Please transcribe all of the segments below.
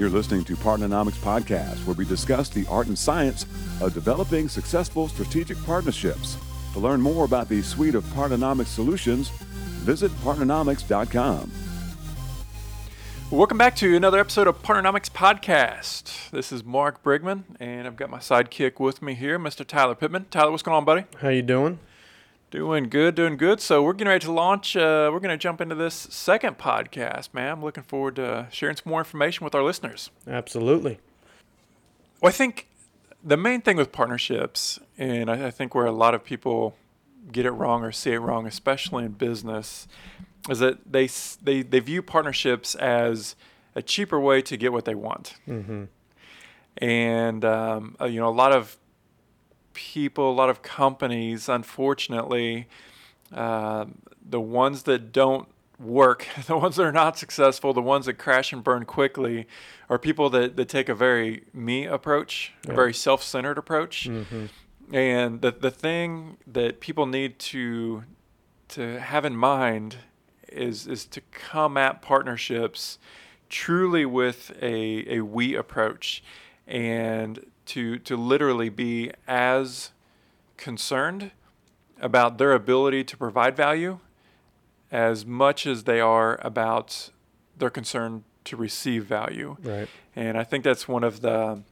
You're listening to Partnernomics Podcast, where we discuss the art and science of developing successful strategic partnerships. To learn more about the suite of Partnernomics solutions, visit partnernomics.com. Welcome back to another episode of Partnernomics Podcast. This is Mark Brigman, and I've got my sidekick with me here, Mr. Tyler Pittman. Tyler, what's going on, buddy? How you doing? Doing good, doing good. So we're getting ready to launch. Uh, we're going to jump into this second podcast, man. I'm looking forward to sharing some more information with our listeners. Absolutely. Well, I think the main thing with partnerships, and I, I think where a lot of people get it wrong or see it wrong, especially in business, is that they they they view partnerships as a cheaper way to get what they want. Mm-hmm. And um, uh, you know, a lot of people, a lot of companies, unfortunately, uh, the ones that don't work, the ones that are not successful, the ones that crash and burn quickly, are people that, that take a very me approach, yeah. a very self centered approach. Mm-hmm. And the, the thing that people need to to have in mind is is to come at partnerships truly with a, a we approach and to to literally be as concerned about their ability to provide value as much as they are about their concern to receive value. Right. And I think that's one of the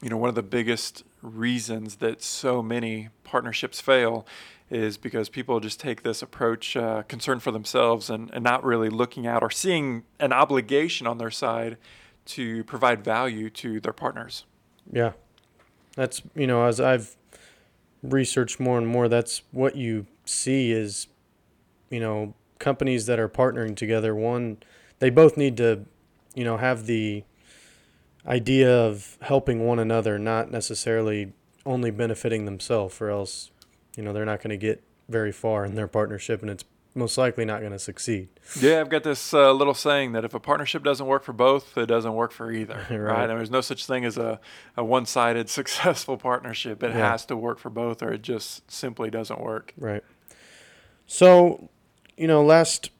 you know one of the biggest reasons that so many partnerships fail is because people just take this approach uh, concern for themselves and, and not really looking out or seeing an obligation on their side to provide value to their partners. Yeah, that's you know as I've researched more and more, that's what you see is, you know, companies that are partnering together. One, they both need to, you know, have the idea of helping one another, not necessarily only benefiting themselves, or else, you know, they're not going to get very far in their partnership, and it's most likely not going to succeed. Yeah, I've got this uh, little saying that if a partnership doesn't work for both, it doesn't work for either. right. right? And there's no such thing as a, a one sided successful partnership. It yeah. has to work for both, or it just simply doesn't work. Right. So, you know, last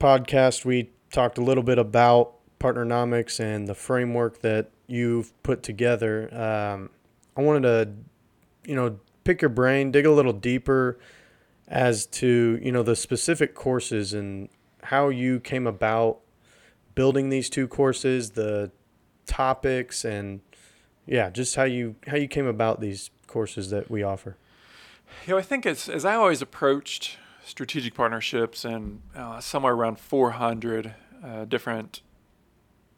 podcast we talked a little bit about partnernomics and the framework that you've put together. Um, I wanted to, you know, pick your brain, dig a little deeper as to you know the specific courses and how you came about building these two courses, the topics, and yeah, just how you how you came about these courses that we offer. You know, I think as as I always approached strategic partnerships and uh, somewhere around 400 uh, different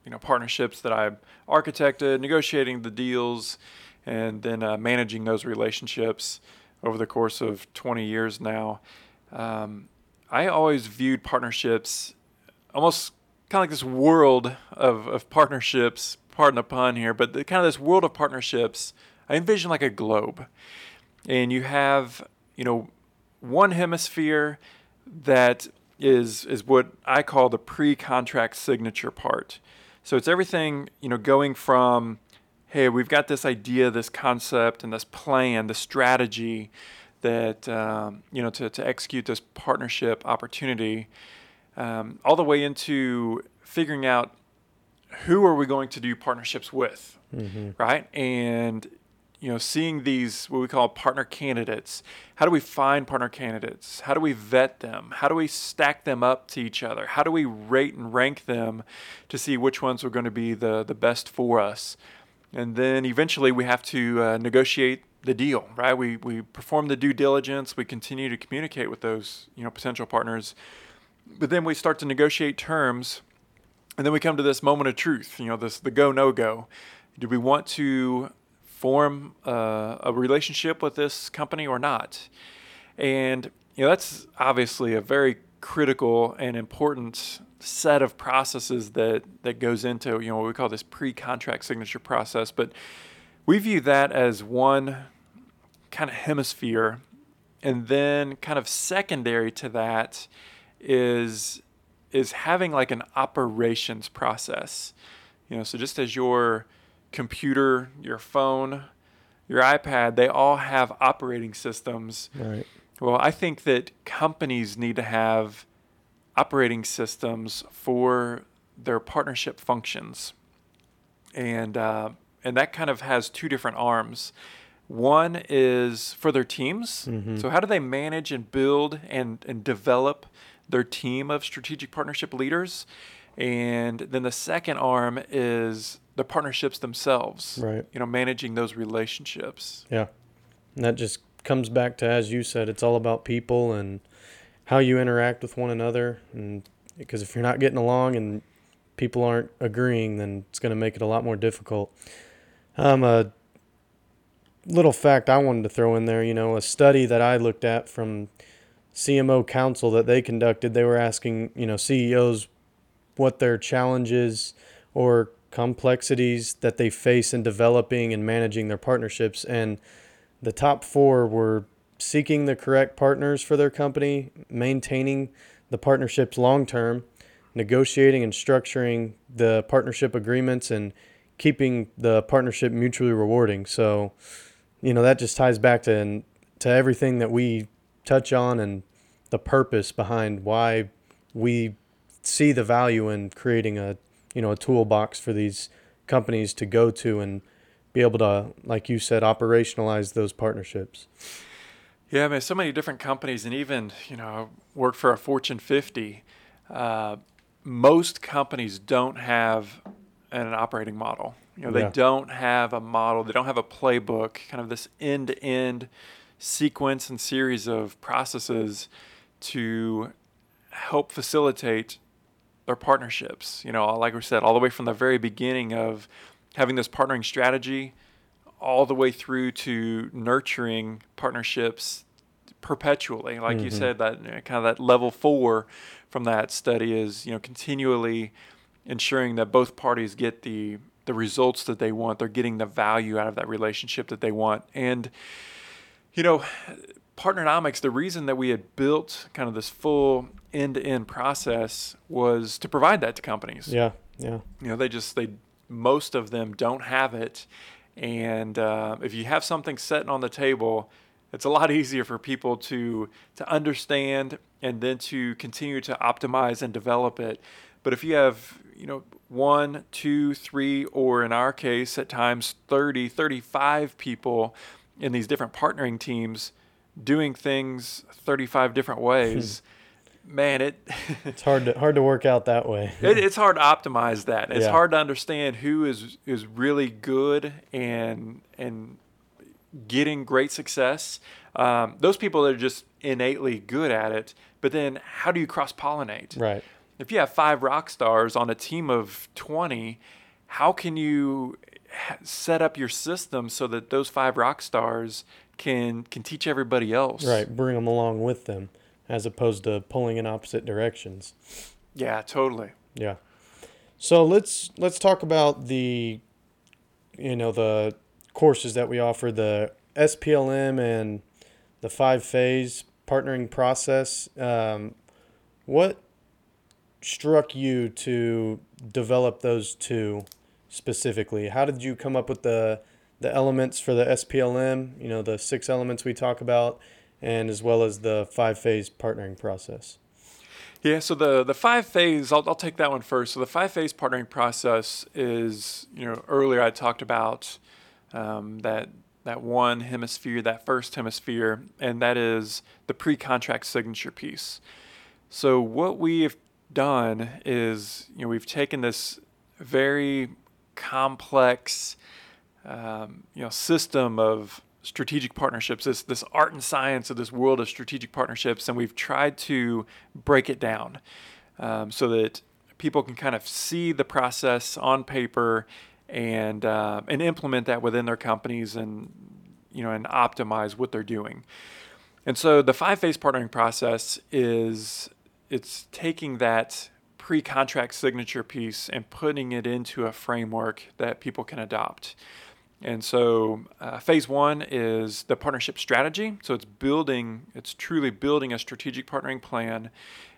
you know partnerships that I architected, negotiating the deals, and then uh, managing those relationships over the course of 20 years now. Um, I always viewed partnerships almost kind of like this world of, of partnerships, pardon the pun here, but the, kind of this world of partnerships, I envision like a globe. And you have, you know, one hemisphere that is is what I call the pre-contract signature part. So it's everything, you know, going from hey, we've got this idea, this concept, and this plan, this strategy that um, you know to, to execute this partnership opportunity, um, all the way into figuring out who are we going to do partnerships with, mm-hmm. right? And you know, seeing these what we call partner candidates. How do we find partner candidates? How do we vet them? How do we stack them up to each other? How do we rate and rank them to see which ones are going to be the the best for us? And then eventually we have to uh, negotiate the deal, right? We we perform the due diligence, we continue to communicate with those you know potential partners, but then we start to negotiate terms, and then we come to this moment of truth, you know, this the go no go. Do we want to form uh, a relationship with this company or not? And you know that's obviously a very critical and important set of processes that that goes into you know what we call this pre-contract signature process. But we view that as one kind of hemisphere. And then kind of secondary to that is is having like an operations process. You know so just as your computer your phone your ipad they all have operating systems right well i think that companies need to have operating systems for their partnership functions. and uh, and that kind of has two different arms. One is for their teams. Mm-hmm. So how do they manage and build and and develop their team of strategic partnership leaders? And then the second arm is the partnerships themselves. Right. You know, managing those relationships. Yeah. And that just comes back to, as you said, it's all about people and how you interact with one another. And because if you're not getting along and people aren't agreeing, then it's going to make it a lot more difficult. Um, a little fact I wanted to throw in there, you know, a study that I looked at from CMO Council that they conducted, they were asking, you know, CEOs what their challenges or complexities that they face in developing and managing their partnerships. And the top four were seeking the correct partners for their company, maintaining the partnerships long term, negotiating and structuring the partnership agreements, and keeping the partnership mutually rewarding. So, you know, that just ties back to to everything that we touch on and the purpose behind why we see the value in creating a you know a toolbox for these companies to go to and be able to like you said operationalize those partnerships Yeah, I mean, so many different companies, and even you know, work for a Fortune 50. Uh, most companies don't have an operating model. You know, they Yeah. don't have a model. They don't have a playbook. Kind of this end-to-end sequence and series of processes to help facilitate their partnerships. You know, like we said, all the way from the very beginning of having this partnering strategy, all the way through to nurturing partnerships perpetually. Like you Mhm. said, that kind of that level four from that study is you know continually ensuring that both parties get the the results that they want. They're getting the value out of that relationship that they want, and you know, Partnernomics, the reason that we had built kind of this full end-to-end process was to provide that to companies. yeah yeah You know, they just they most of them don't have it, and uh, if you have something sitting on the table, it's a lot easier for people to to understand and then to continue to optimize and develop it. But if you have, you know, one, two, three, or in our case, at times 30, 35 people in these different partnering teams doing things 35 different ways, man, it it's hard to hard to work out that way it, it's hard to optimize that. It's Yeah. hard to understand who is is really good and and getting great success. Um, those people that are just innately good at it. But then, how do you cross pollinate? right If you have five rock stars on a team of twenty, how can you set up your system so that those five rock stars can can teach everybody else? right bring them along with them as opposed to pulling in opposite directions Yeah, totally. Yeah. So let's let's talk about the you know the courses that we offer the SPLM and the five phase partnering process. Um, what struck you to develop those two specifically? How did you come up with the the elements for the SPLM? You know the six elements we talk about, and as well as the five phase partnering process. Yeah, so the the five phase, I'll, I'll take that one first. So the five phase partnering process is, you know, earlier I talked about um, that that one hemisphere, that first hemisphere, and that is the pre-contract signature piece. So what we've done is, you know, we've taken this very complex, um, you know, system of strategic partnerships, this this art and science of this world of strategic partnerships, and we've tried to break it down um, so that people can kind of see the process on paper and uh, and implement that within their companies and you know and optimize what they're doing. And so the five phase partnering process is it's taking that pre-contract signature piece and putting it into a framework that people can adopt. And so, uh, phase one is the partnership strategy. So, it's building, it's truly building a strategic partnering plan.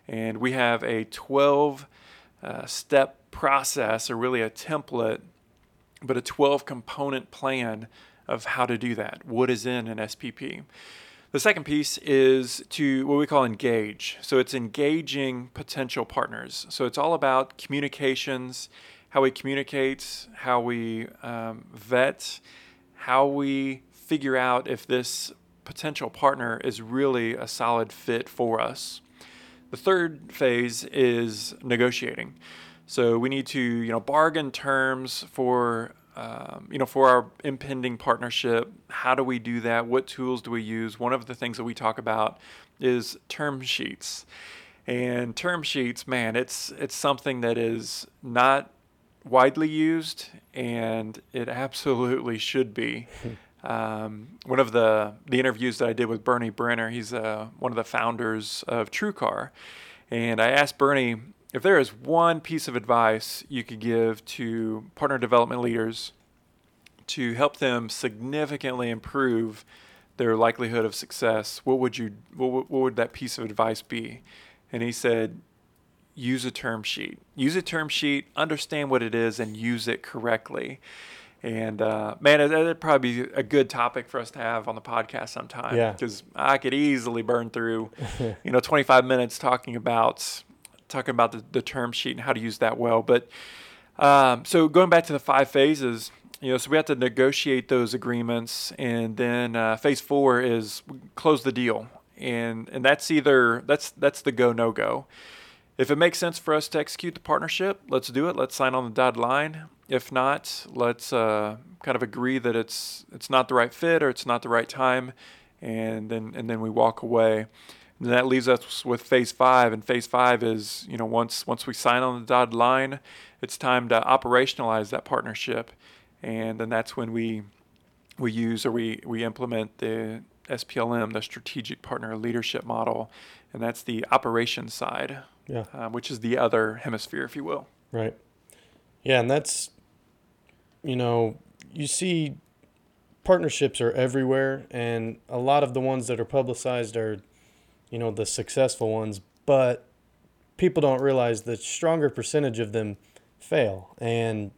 And we have a 12 uh, step process, or really a template, but a 12 component plan of how to do that. What is in an SPP? The second piece is to what we call engage. So, it's engaging potential partners. So, it's all about communications how we communicate, how we um, vet, how we figure out if this potential partner is really a solid fit for us. The third phase is negotiating. So we need to, you know, bargain terms for, um, you know, for our impending partnership. How do we do that? What tools do we use? One of the things that we talk about is term sheets. And term sheets, man, it's it's something that is not widely used, and it absolutely should be. Um, one of the the interviews that I did with Bernie Brenner, he's uh, one of the founders of TrueCar, and I asked Bernie if there is one piece of advice you could give to partner development leaders to help them significantly improve their likelihood of success, what would you what, what would that piece of advice be? And he said, use a term sheet. Use a term sheet, understand what it is, and use it correctly. And uh, man, that'd probably be a good topic for us to have on the podcast sometime. Yeah. Because I could easily burn through, you know, 25 minutes talking about talking about the, the term sheet and how to use that well. But um, so going back to the five phases, you know, so we have to negotiate those agreements, and then uh, phase four is close the deal, and and that's either that's that's the go no go. If it makes sense for us to execute the partnership, let's do it. Let's sign on the dotted line. If not, let's uh, kind of agree that it's it's not the right fit or it's not the right time, and then and then we walk away. And that leaves us with phase five, and phase five is you know once once we sign on the dotted line, it's time to operationalize that partnership and then that's when we we use or we we implement the SPLM, the Strategic Partner Leadership Model, and that's the operations side, Yeah. uh, which is the other hemisphere, if you will. Right. Yeah, and that's you know, you see partnerships are everywhere and a lot of the ones that are publicized are you know, the successful ones, but people don't realize the stronger percentage of them fail. And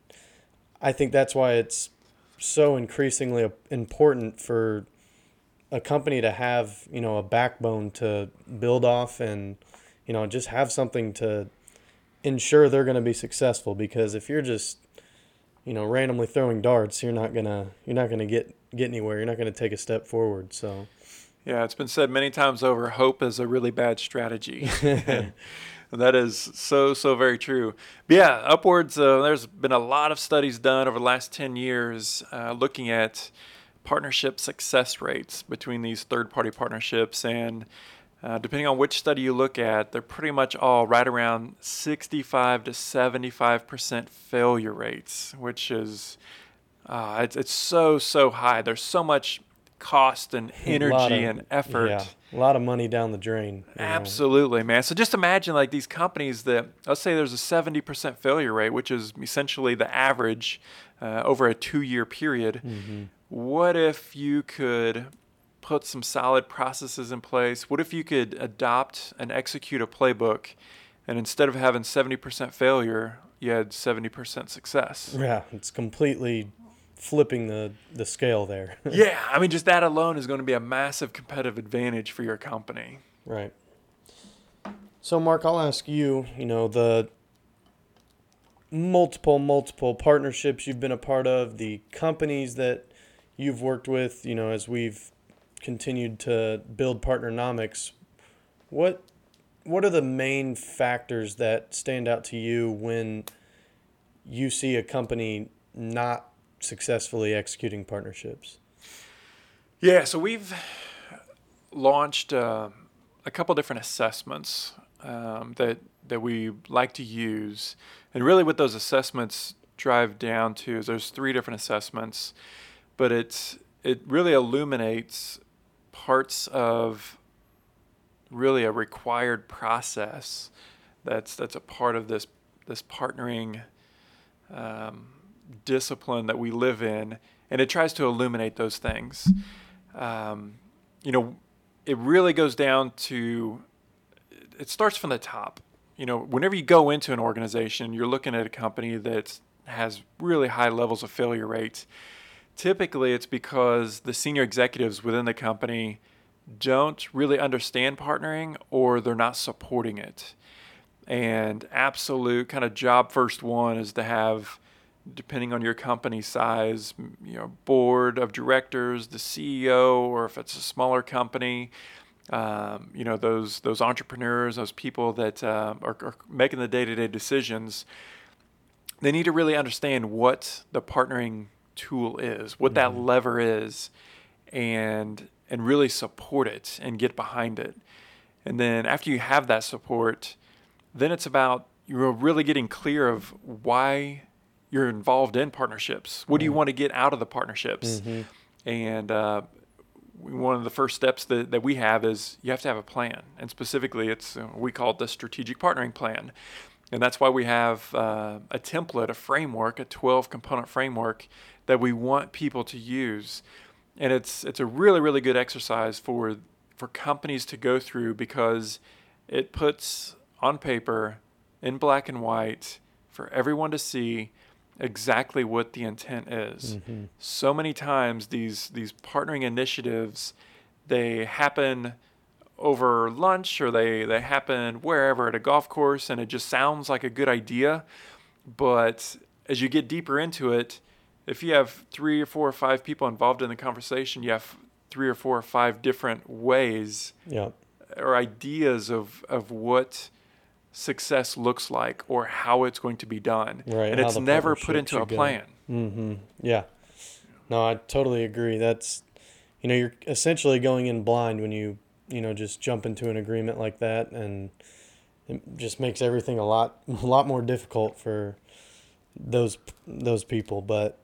I think that's why it's so increasingly important for a company to have, you know, a backbone to build off and, you know, just have something to ensure they're going to be successful because if you're just you know randomly throwing darts you're not going to you're not going to get get anywhere you're not going to take a step forward so Yeah, it's been said many times over hope is a really bad strategy. that is so, so very true. But yeah, upwards, uh, there's been a lot of studies done over the last 10 years uh, looking at partnership success rates between these third party partnerships. And uh, depending on which study you look at, they're pretty much all right around 65 to 75% failure rates, which is. Uh, it's, it's so so high. There's so much cost and energy of- and effort. yeah a lot of money down the drain you know. Absolutely, man. So just imagine like these companies that let's say there's a 70% failure rate, which is essentially the average uh, over a two-year period. Mm-hmm. What if you could put some solid processes in place? What if you could adopt and execute a playbook, and instead of having 70% failure, you had 70% success? yeah it's completely flipping the the scale there yeah, I mean, just that alone is going to be a massive competitive advantage for your company. Right. So, Mark, I'll ask you, you know, the multiple, multiple partnerships you've been a part of, the companies that you've worked with, you know, as we've continued to build Partnernomics, what what are the main factors that stand out to you when you see a company not successfully executing partnerships? Yeah, so we've launched uh, a couple different assessments um, that that we like to use, and really what those assessments drive down to is there's three different assessments, but it's it really illuminates parts of really a required process that's that's a part of this this partnering um, discipline that we live in, and it tries to illuminate those things. Um, you know, it really goes down to it starts from the top. You know, whenever you go into an organization, you're looking at a company that has really high levels of failure rates. Typically, it's because the senior executives within the company don't really understand partnering or they're not supporting it. And absolute kind of job first one is to have, depending on your company size, you know, board of directors, the CEO, or if it's a smaller company, um, you know, those those entrepreneurs, those people that uh, are, are making the day-to-day decisions. They need to really understand what the partnering tool is, what that Mhm. lever is, and and really support it and get behind it. And then after you have that support, then it's about you're really getting clear of why you're involved in partnerships. What do you want to get out of the partnerships? Mhm. And uh, one of the first steps that, that we have is you have to have a plan. And specifically, it's uh, we call it the strategic partnering plan. And that's why we have uh, a template, a framework, a 12 component framework that we want people to use. And it's it's a really really good exercise for for companies to go through because it puts on paper in black and white for everyone to see exactly what the intent is. Mhm. So many times these these partnering initiatives they happen over lunch or they they happen wherever at a golf course and it just sounds like a good idea but as you get deeper into it if you have three or four or five people involved in the conversation you have three or four or five different ways Yeah. or ideas of of what success looks like or how it's going to be done Right, and it's never put into a plan Mm-hmm. Yeah. No, I totally agree. That's, you know, you're essentially going in blind when you, you know, just jump into an agreement like that, and it just makes everything a lot, a lot more difficult for those those people. But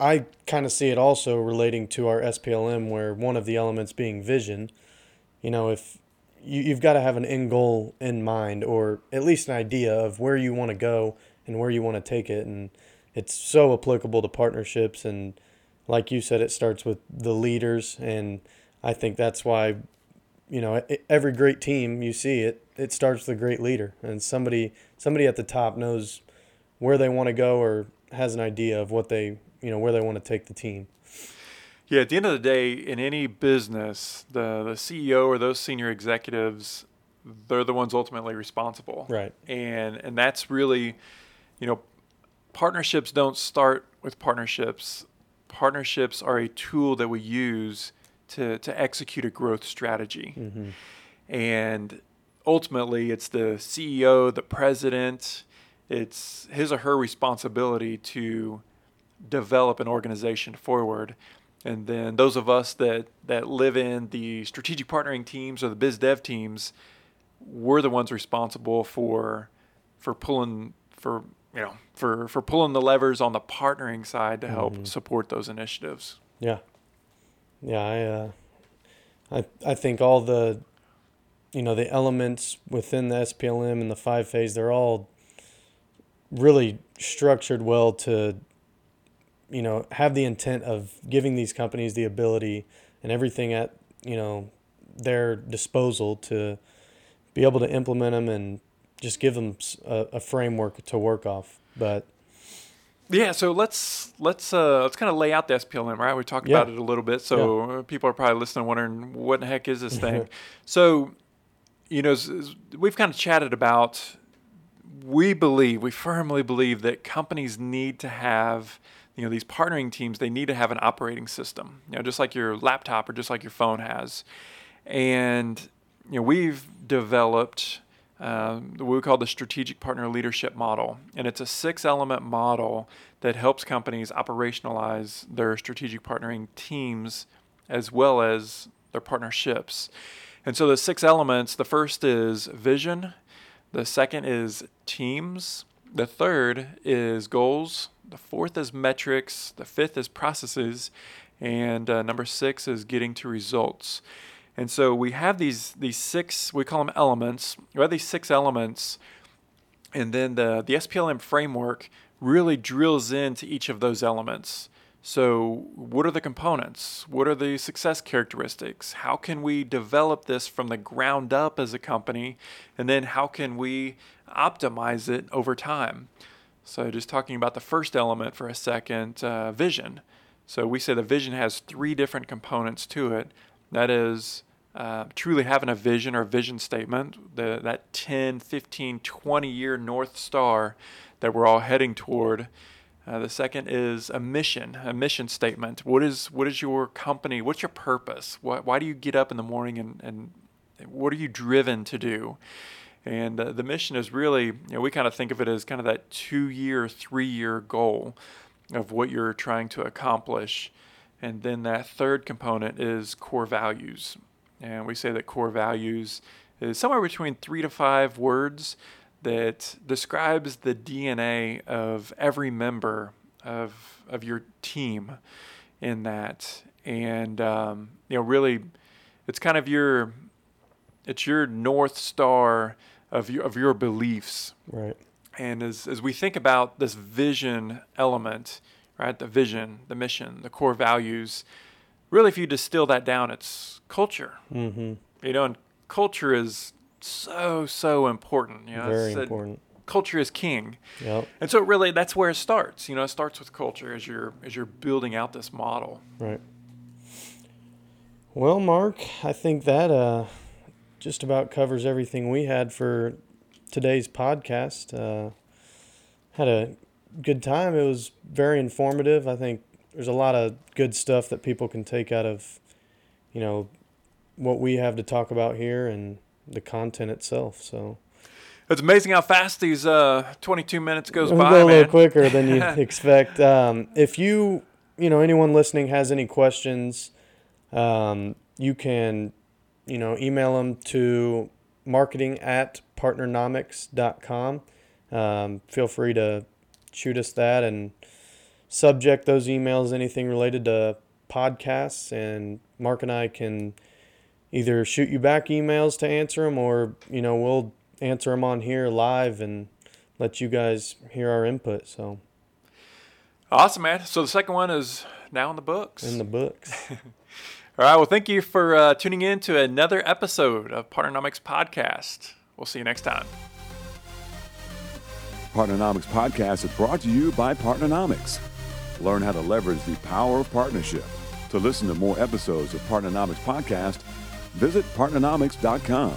I kind of see it also relating to our SPLM, where one of the elements being vision. You know, if you, you've got to have an end goal in mind, or at least an idea of where you want to go and where you want to take it, and it's so applicable to partnerships and like you said it starts with the leaders and i think that's why you know every great team you see it it starts with a great leader and somebody somebody at the top knows where they want to go or has an idea of what they you know where they want to take the team Yeah, at the end of the day, in any business, the, the CEO or those senior executives, they're the ones ultimately responsible. right And and that's really, you know, partnerships don't start with partnerships. Partnerships are a tool that we use to, to execute a growth strategy. mm-hmm. And ultimately, it's the CEO, the president, it's his or her responsibility to develop an organization forward. And then those of us that, that live in the strategic partnering teams or the biz dev teams, we're the ones responsible for for pulling for you know for for pulling the levers on the partnering side to help Mhm. support those initiatives. Yeah, yeah. I, uh, I, I think all the, you know, the elements within the SPLM and the five phase, they're all really structured well to, you know, have the intent of giving these companies the ability and everything at you know their disposal to be able to implement them and just give them a framework to work off. But Yeah, so let's let's uh, let's kind of lay out the SPLM, right? We talked Yeah. about it a little bit, so uh, people are probably listening, wondering what the heck is this thing. so, you know, we've kind of chatted about. We believe, we firmly believe that companies need to have, you know, these partnering teams. They need to have an operating system, you know, just like your laptop or just like your phone has. And you know, we've developed um, what we call the strategic partner leadership model, and it's a six-element model that helps companies operationalize their strategic partnering teams as well as their partnerships. And so the six elements, the first is vision, the second is teams, the third is goals, the fourth is metrics, the fifth is processes, and uh, number six is getting to results. And so we have these these six we call them elements. We have these six elements, and then the the SPLM framework really drills into each of those elements. So, what are the components? What are the success characteristics? How can we develop this from the ground up as a company? And then, how can we optimize it over time? So, just talking about the first element for a second uh, vision. So, we say the vision has three different components to it that is uh, truly having a vision or vision statement, the, that 10, 15, 20 year North Star that we're all heading toward. Uh, the second is a mission, a mission statement. What is what is your company? What's your purpose? Why, why do you get up in the morning and, and what are you driven to do? And uh, the mission is really, you know, we kind of think of it as kind of that two year, three year goal of what you're trying to accomplish. And then that third component is core values. And we say that core values is somewhere between three to five words that describes the DNA of every member of, of your team in that. And, um, you know, really, it's kind of your, it's your North Star of your, of your beliefs. Right. And as, as we think about this vision element, right, the vision, the mission, the core values, really, if you distill that down, it's culture. Mm-hmm. You know, and culture is so so important. You know, Very important. culture is king, Yep. and so really that's where it starts. You know, it starts with culture as you're as you're building out this model. Right. Well, Mark, I think that uh, just about covers everything we had for today's podcast. Uh, had a good time. It was very informative. I think there's a lot of good stuff that people can take out of, you know, what we have to talk about here and the content itself. So It's amazing how fast these uh, 22 minutes goes by, go a little man. quicker than you expect. Um, if you, you know, anyone listening has any questions, um, you can, you know, email them to marketing at partnernomics.com. Um, feel free to shoot us that and subject those emails anything related to podcasts, and Mark and I can either shoot you back emails to answer them, or you know, we'll answer them on here live and let you guys hear our input. So Awesome, man. So the second one is now in the books. in the books. All right. Well, thank you for uh, tuning in to another episode of Partnernomics Podcast. We'll see you next time. Partnernomics Podcast is brought to you by Partnernomics. Learn how to leverage the power of partnership. To listen to more episodes of Partnernomics Podcast, visit partnernomics.com.